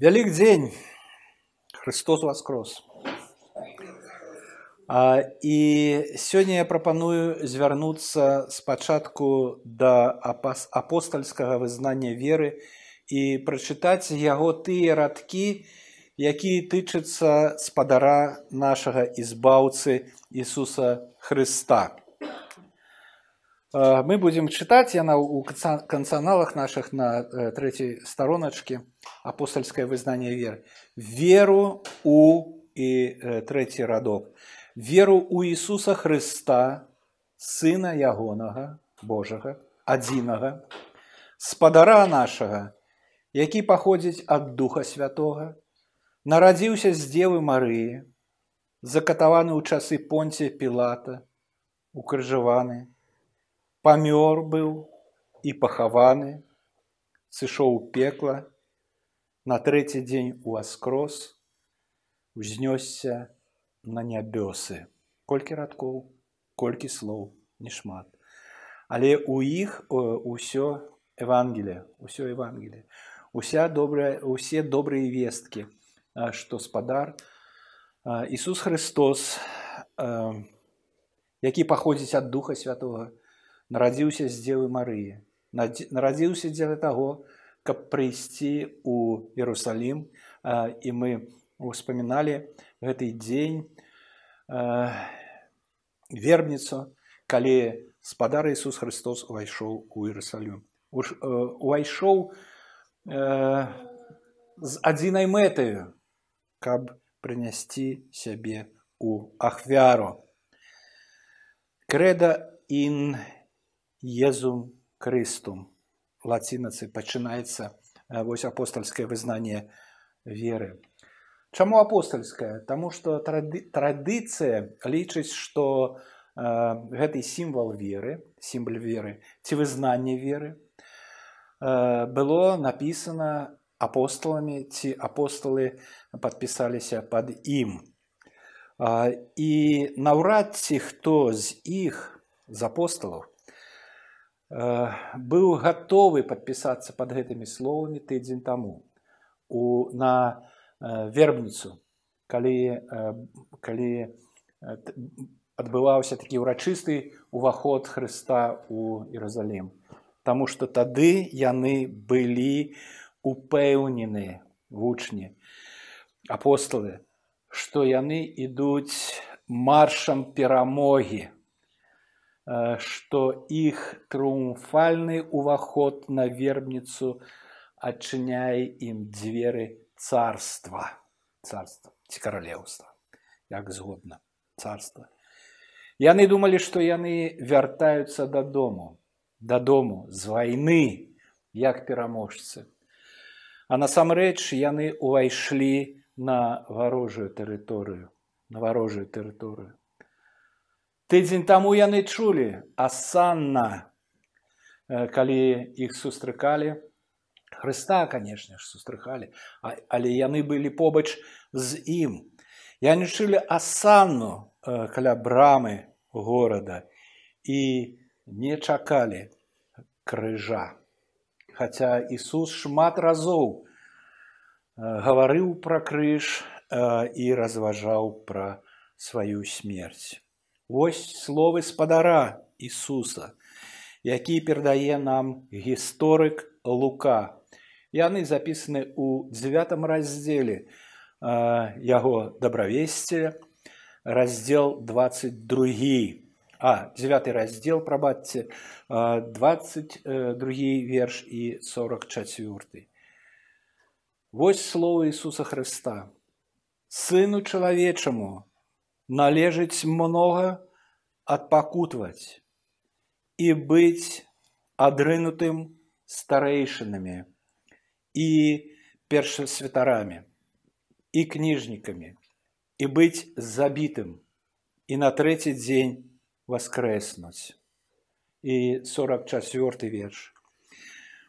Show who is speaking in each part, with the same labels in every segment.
Speaker 1: Вялік дзень Христос воскрос. А, І сёння я прапаную звярнуцца спачатку да апостальскага вызнання веры і прачытаць яго тыя радкі, якія тычацца спадара нашага ізбаўцы Ісуса Хрыста. А, Мы будзем чытаць яна ў канца- канцаналах нашых на э, трэцяй староначкі апостальскае вызнанне веры. Веру у і э, трэці радок. Веру у Ісуса Хрыста, сына ягонага Божага, адзінага, спадара нашага, які паходзіць ад духа святога, нарадзіўся з дзевы Марыі, закатаваны ў часы понція пілата, укрыжаваны, памёр быў і пахаваны, сышоў у пекла, на трэці дзень уваскрос, узнёсся на нябёсы. Колькі радкоў, колькі слоў, не шмат. Але ў іх ўсё Евангелие, ўсё Евангелие. Уся добрая, усе добрыя весткі, што спадар а, Ісус Христос, а, які паходзіць ад духа святого, нарадзіўся з дзевы Марыі. Нарадзіўся дзеля таго, каб прыйсці ў Іерусалім і мы успаміналі гэты дзень а, вербніцу, калі спадар Ісус Христос увайшоў у Іерусалім. Уж, э, Увайшоў э, з адзінай мэтаю, каб прынясці сябе у ахвяру. Крэда ін Езум Крыстум. Лацінацы пачынаецца э, вось апостальскае вызнанне веры. Чаму апостальская? Таму што трады, традыцыя лічыць, што э, гэты сімвал веры, сімвал веры ці вызнанне веры э, было напісана апосталамі ці апосталы падпісаліся пад ім. А, І наўрад ці хто з іх з апосталаў э, быў гатовы падпісацца пад гэтымі словамі тыдзень таму у, на э, вербніцу, калі, э, калі э, адбываўся такі ўрачысты ўваход Хрыста ў Іерусалім. Таму што тады яны былі упэўнены вучні, апосталы, што яны ідуць маршам перамогі, э, што іх трыумфальны ўваход на вербніцу адчыняе ім дзверы царства. Царства ці каралеўства як згодна царства яны думалі што яны вяртаюцца дадому дадому з вайны як пераможцы. А насамрэч яны ўвайшлі на варожую тэрыторыю на варожую тэрыторыю тыдзень таму яны чулі асанна э, калі іх сустракалі Хрыста, канешне ж, сустракалі, а- але яны былі побач з ім. Яны чулі асанну э, каля брамы горада і не чакалі крыжа. Хаця Ісус шмат разоў э, гаварыў пра крыж і разважаў пра сваю смерць. Вось словы спадара Ісуса, які перадае нам гісторык Лука. Яны запісаны ў дзевятым раздзеле яго дабравесці, раздзел 22. А, дзевяты раздзел, прабачце, э, 22 верш і 44. Вось словы Ісуса Хрыста. Сыну чалавечаму належыць многа адпакутваць і быць адрынутым старэйшынамі і першасвятарамі і кніжнікамі і быць забітым і на трэці дзень воскрэснуць. І 44 верш.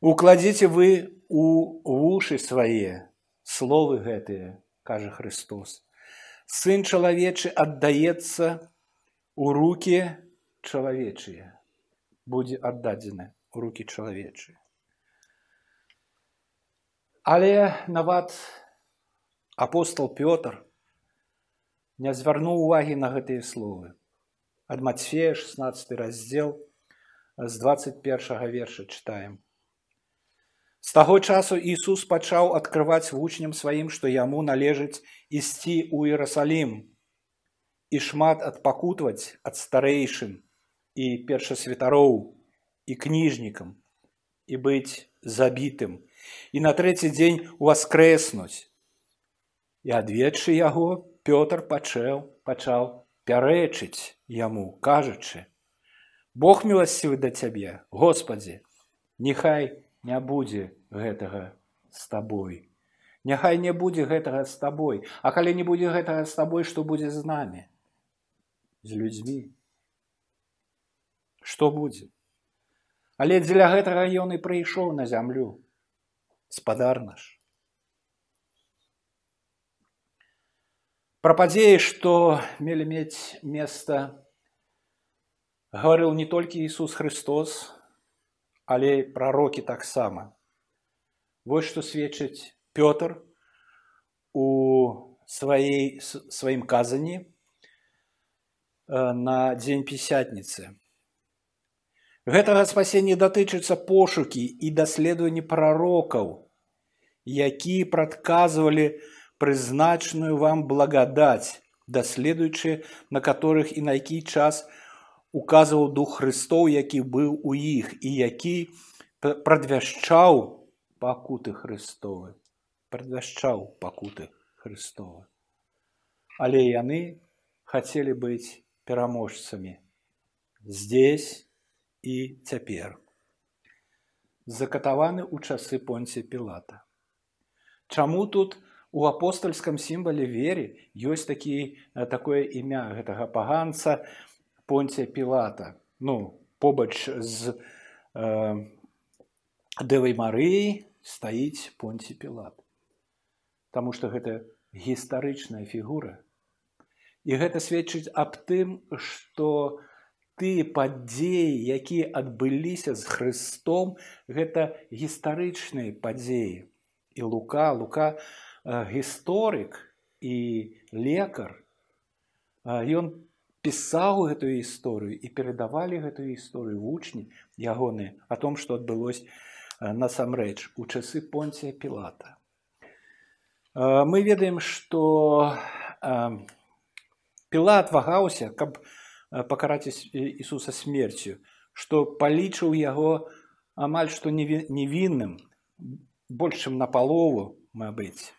Speaker 1: Укладзіце вы у вушы свае словы гэтыя, кажа Христос. Сын чалавечы аддаецца у рукі чалавечыя, будзе аддадзены у рукі чалавечыя. Але нават апостол Пётр не звярнуў увагі на гэтыя словы. Ад Мацфея 16 раздзел з 21 верша чытаем. З таго часу Ісус пачаў адкрываць вучням сваім, што яму належыць ісці ў Іерусалім і шмат адпакутваць ад старэйшым і першасвятароў і кніжнікам і быць забітым і на трэці дзень уваскрэснуць. І адведшы яго Пётр пачаў пачаў пярэчыць яму, кажучы: Бог міласцівы да цябе, Господі, Нехай не будзе гэтага з табой. Няхай не будзе гэтага з табой, А калі не будзе гэтага з табой, што будзе з намі з людзьмі. Што будзе? Але дзеля гэтага ён і прыйшоў на зямлю спадар наш. Пра падзеі, што мелі мець места, гаварыў не толькі Ісус Христос, але прарокі таксама. Вось што сведчыць Пётр у сваей, сваім казані э, на дзень пісятніцы. Гэтага спасення датычыцца пошукі і даследаванні прарокаў, які прадказвалі прызначную вам благадаць, даследуючы на которых і на які час указваў дух Хрыстов, які быў у іх і які прадвяшчаў пакуты Христовы, прадвяшчаў пакуты Христовы. Але яны хацелі быць пераможцамі здесь і цяпер. Закатаваны ў часы понці пілата. Чаму тут у апостальскам сімвале веры ёсць такі такое імя гэтага паганца понція пілата. Ну побач з э, дэвай марыі стаіць понці пілат. Таму што гэта гістарычная фігура. І гэта сведчыць аб тым што тыя падзеі якія адбыліся з хрыстом гэта гістарычныя падзеі. І лука лука гісторык і лекар ён пісаў гэтую гісторыю і перадавалі гэтую гісторыю вучні ягоны о том што адбылось насамрэч у часы понція пілата. Мы ведаем што пілат вагаўся каб пакараць Ісуса смерцю што палічыў яго амаль што невінным больш чым на палову мабыць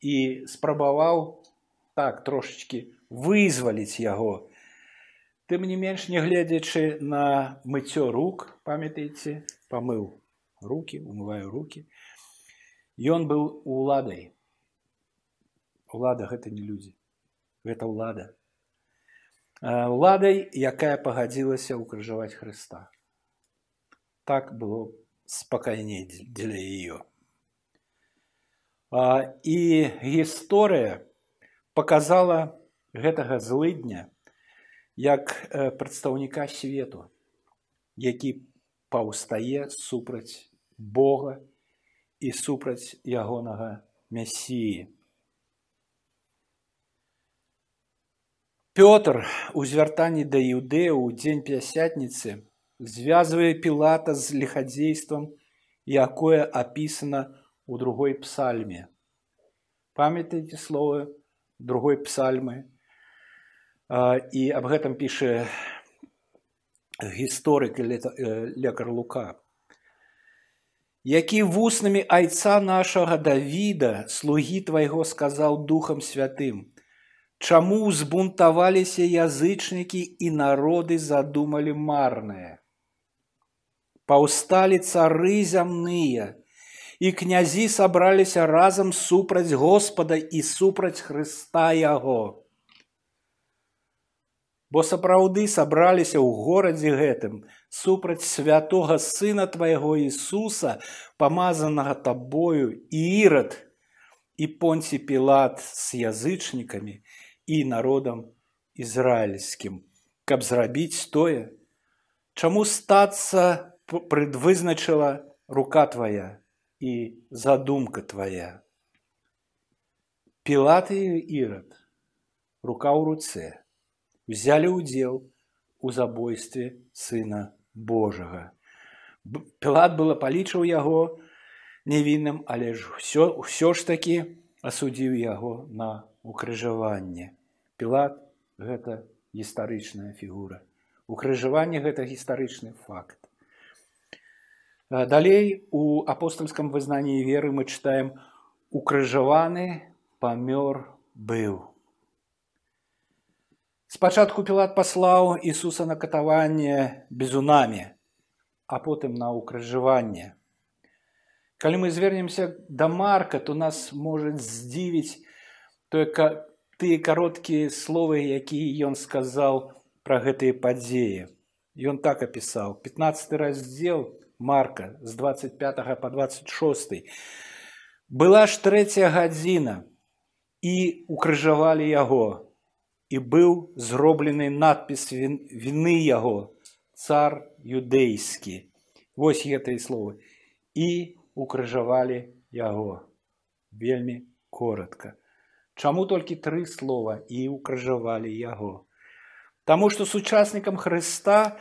Speaker 1: і спрабаваў так трошачки вызваліць яго тым не менш не гледзячы на мыццё рук памятаеце памыў руки умываю руки ён быў уладай. Улада гэта не людзі гэта ўлада. Уладай якая пагадзілася ўкрыжаваць Хрыста. Так было спакайней дзеля ее і гісторыя показала гэтага злыдня як прадстаўніка свету які паўстае супраць Бога і супраць ягонага мясіі. Пётр у звяртанні да іўдэя ў дзень пясятніцы звязвае пілата з лихадзействам, якое апісана ў другой псальме. Памятаеце словы другой псальмы і аб гэтым піша гісторык лекар лука. Які вуснамі айца нашага Давіда слугі твайго сказаў духам святым Чаму збунтаваліся язычнікі і народы задумалі марнае? Паўсталі цары зямныя і князі сабраліся разам супраць Господа і супраць Хрыста яго бо сапраўды сабраліся ў горадзе гэтым супраць святога сына твайго Ісуса, памазанага табою і ірад і понці пілат з язычнікамі і народам ізраільскім, каб зрабіць тое, чаму стацца прыдвызначыла рука твая и задумка твоя. Пилат и Ирод, рука у руце, взяли удел у забойстве Сына Божага. Пилат было палічыў яго невинным, але ж все, все ж таки асудзіў яго на укрыжаванне. Пілат гэта гістарычная фігура. Укрыжаванне гэта гістарычны факт. Далей у апостольском вызнанні веры мы читаем укрыжаваны памёр быў. Спачатку пілат паслаў Ісуса на катаванне безунамі, а потым на укрыжаванне. Калі мы звернемся да марка, то нас можа здзівіць тыя кароткія словы, якія ён сказаў пра гэтыя падзеі. Ён так апісаў 15 раздзел Марка з 25 по 26. Была ж трэця гадзіна і укрыжавалі яго і быў зроблены надпіс віны яго цар юдэйскі. Вось гэтыя словы і укрыжавалі яго вельмі коротко. Чаму толькі тры слова і укрыжавалі яго. Таму што сучаснікам Хрыста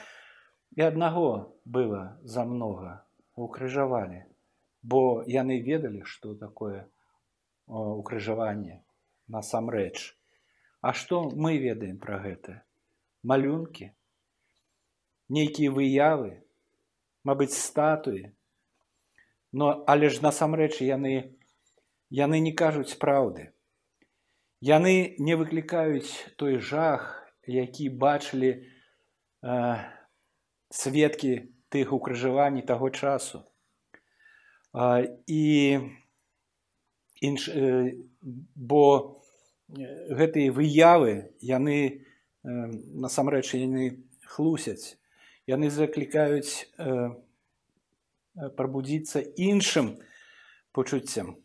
Speaker 1: і аднаго было за много укрыжавалі бо яны ведалі што такое укрыжаванне насамрэч А што мы ведаем пра гэта? Малюнкі? Нейкія выявы? Мабыць статуі? Но але ж насамрэч яны яны не кажуць праўды. Яны не выклікаюць той жах які бачылі э, сведкі тых укрыжаванні таго часу. І інш, бо гэтыя выявы яны насамрэч яны хлусяць. Яны заклікаюць прабудзіцца іншым пачуццям,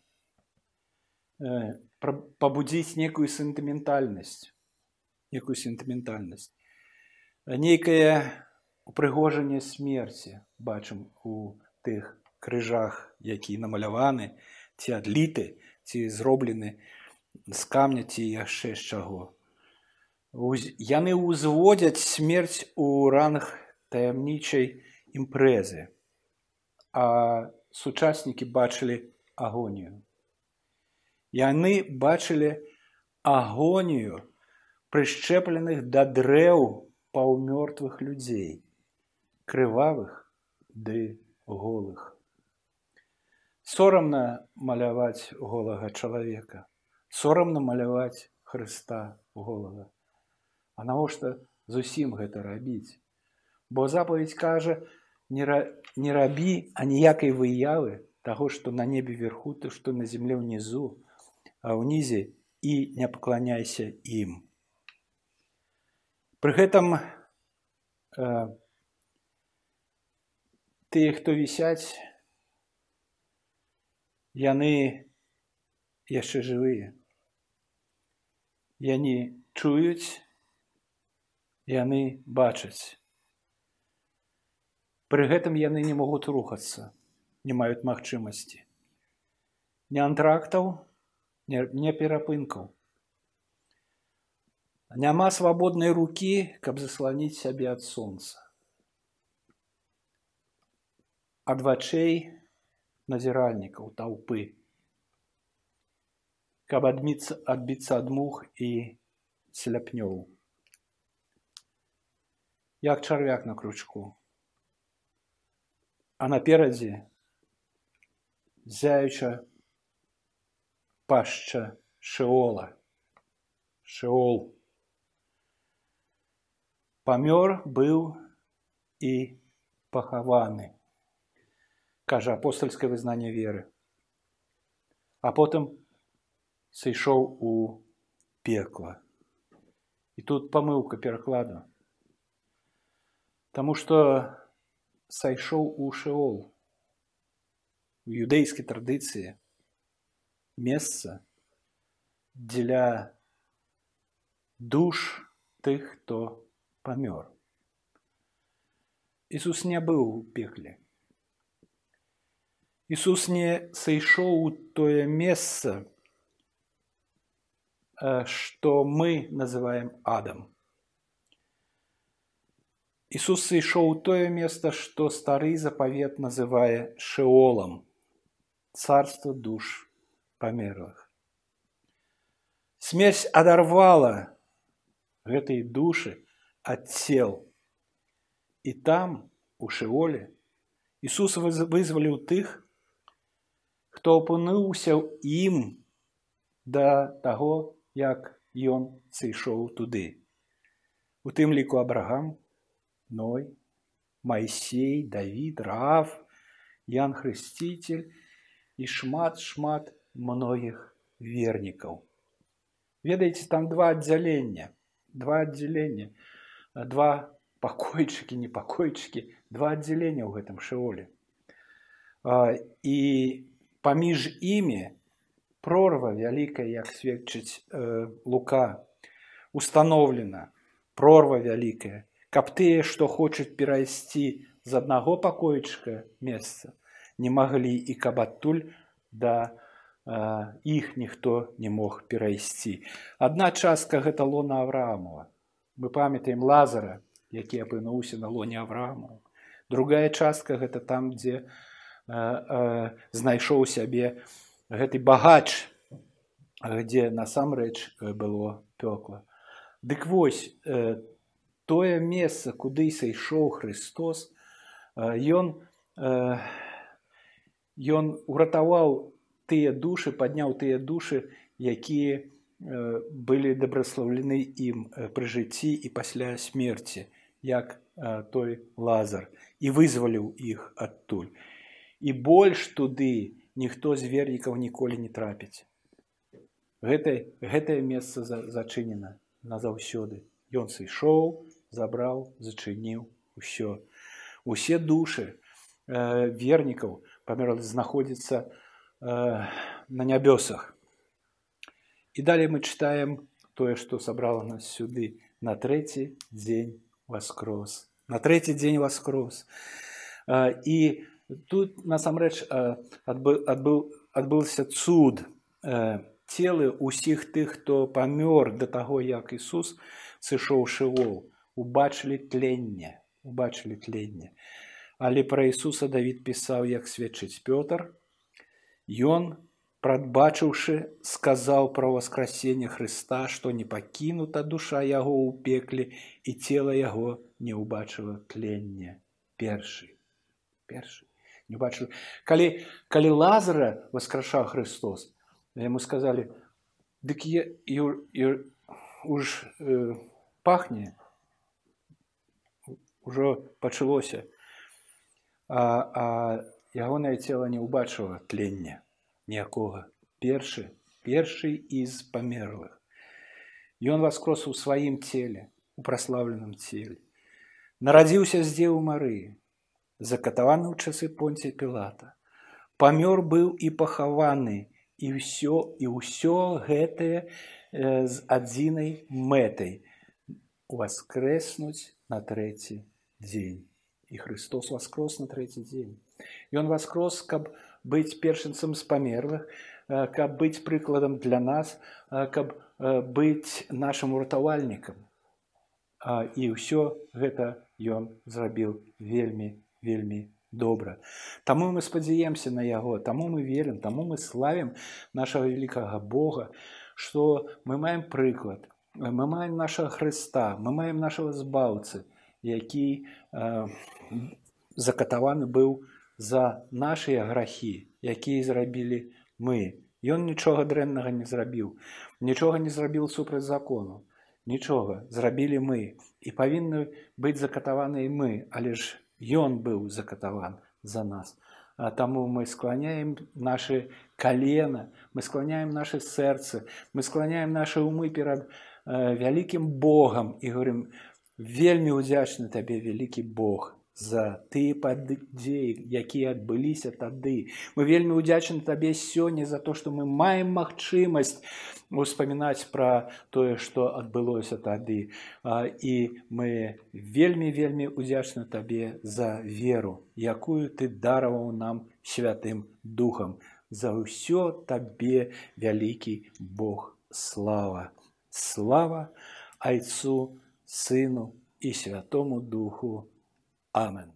Speaker 1: пабудзіць некую сентыментальнасць, некую сентыментальнасць. Нейкая упрыгожанне смерці бачым у тых крыжах які намаляваны ці адліты ці зроблены з камня ці яшчэ з чаго. Яны ўзводзяць смерць у ранг таямнічай імпрэзы а сучаснікі бачылі агонію. Яны бачылі агонію прышчэпленых да дрэў паўмёртвых людзей крывавых ды голых. Сорамна маляваць голага чалавека, сорамна маляваць Хрыста голага. А навошта зусім гэта рабіць? Бо запаведь кажа: не, ра... не рабі аніякай выявы таго, што на небе верху, то што на земле ўнізу, а ўнізе і не пакланяйся ім. Пры гэтым э, тыя, хто вісяць, яны яшчэ жывыя. Яны чуюць, яны бачаць. Пры гэтым яны не могуць рухацца, не маюць магчымасці. Не антрактаў, не, перапынкаў. Няма свабоднай рукі, каб засланіць сябе ад сонца. ад вачэй назіральнікаў таўпы каб адміцца адбіцца ад мух і сляпнёў. Як чарвяк на кручку. А наперадзе зяюча пашча шэола. Шэол. Памёр быў і пахаваны. Кажа апостольскае вызнанне веры. А потым сышоў у пекла. І тут памылка перакладу Таму што сайшоў у шэол у юдэйскай традыцыі месца дзеля душ тых хто памёр Ісус не быў у пекле. Ісус не сышоў у тое месца, што мы называем адам. Ісус сышоў у тое месца, што стары запавет называе шеолам, царство душ памерлых. Смерць адарвала гэтай душы ад цел. І там, у шеоле, Ісус вызваліў тых, хто апынуўся ім да таго, як ён сышоў туды. У тым ліку Абрагам, Ной, Майсей, Давід, Раав, Ян Хрысціцель і шмат шмат многіх вернікаў. Ведаеце, там два аддзялення, два аддзялення, два пакойчыкі, непакойчыкі, два аддзялення ў гэтым шэоле. І паміж імі прорва вялікая, як сведчыць э, лука, установлена прорва вялікая, каб тыя, што хочуць перайсці з аднаго пакоечка месца, не маглі і каб адтуль да э, іх ніхто не мог перайсці. Адна частка гэта лона Авраамова. Мы памятаем лазара, які апынуўся на лоне Аврааму. Другая частка гэта там, дзе э, э, знайшоў сябе гэты багач, дзе насамрэч было пёкла. Дык вось тое месца куды сышоў Христос ён ён уратаваў тыя душы падняў тыя душы якія былі дабраслаўлены ім пры жыцці і пасля смерці як той лазар і вызваліў іх адтуль і больш туды ніхто з вернікаў ніколі не трапіць. Гэтае гэтае месца зачынена назаўсёды. Ён сышоў забраў зачыніў усё. Усе душы э, вернікаў памерлых знаходзіцца э, на нябёсах. І далей мы чытаем тое што сабрала нас сюды на трэці дзень воскрос. На трэці дзень воскрос. Э, і тут насамрэч э, адбыў адбыў адбыўся цуд целы ўсіх тых хто памёр да таго як Ісус сышоў шывол. Убачылі тленне убачылі тленне. Але пра Ісуса Давід пісаў як сведчыць Пётр. Ён прадбачыўшы сказаў пра ўваскрасенне Хрыста што не пакінута душа яго ў пекле і цела яго не ўбачыла тленне. Першы. Першы не бачу калі калі лазара воскрашаў Христос яму сказалі дык я, я, я, уж э, пахне ўжо пачалося а, а ягонае цела не ўбачыла тлення ніякога. Першы першы з памерлых. Ён воскрос у сваім целе у праслаўленым целе. Нарадзіўся з дзеву мары закатаваны ў часы понці пілата. Памёр быў і пахаваны і ўсё і ўсё гэтае э, з адзінай мэтай уваскрэснуць на трэці дзень. І Христос воскрос на трэці дзень. Ён воскрос каб быць першынцам з памерлых каб быць прыкладам для нас каб быць нашим уратавальнікам. І ўсё гэта ён зрабіў вельмі вельмі добра Таму мы спадзяемся на яго таму мы верым таму мы славім нашага вялікага Бога што мы маем прыклад мы маем нашага Хрыста мы маем нашего збаўцы які э, закатаваны быў за нашыя грахі, якія зрабілі мы. Ён нічога дрэннага не зрабіў, нічога не зрабіў супраць закону. Нічога зрабілі мы і павінны быць закатаваныя мы, але ж ён быў закатаван за нас. А таму мы скланяем наши калена, мы скланяем наши сэрцы, мы скланяем наши умы перад э, вялікім Богам і говорим вельмі ўдзячны табе вялікі Бог за тыя падзеі, якія адбыліся тады. Мы вельмі ўдзячны табе сёння за то, што мы маем магчымасць успамінаць пра тое, што адбылося тады. І мы вельмі вельмі ўдзячны табе за веру, якую ты дараваў нам святым духам. За ўсё табе вялікі Бог слава. Слава Айцу, Сыну і Святому Духу. Amen.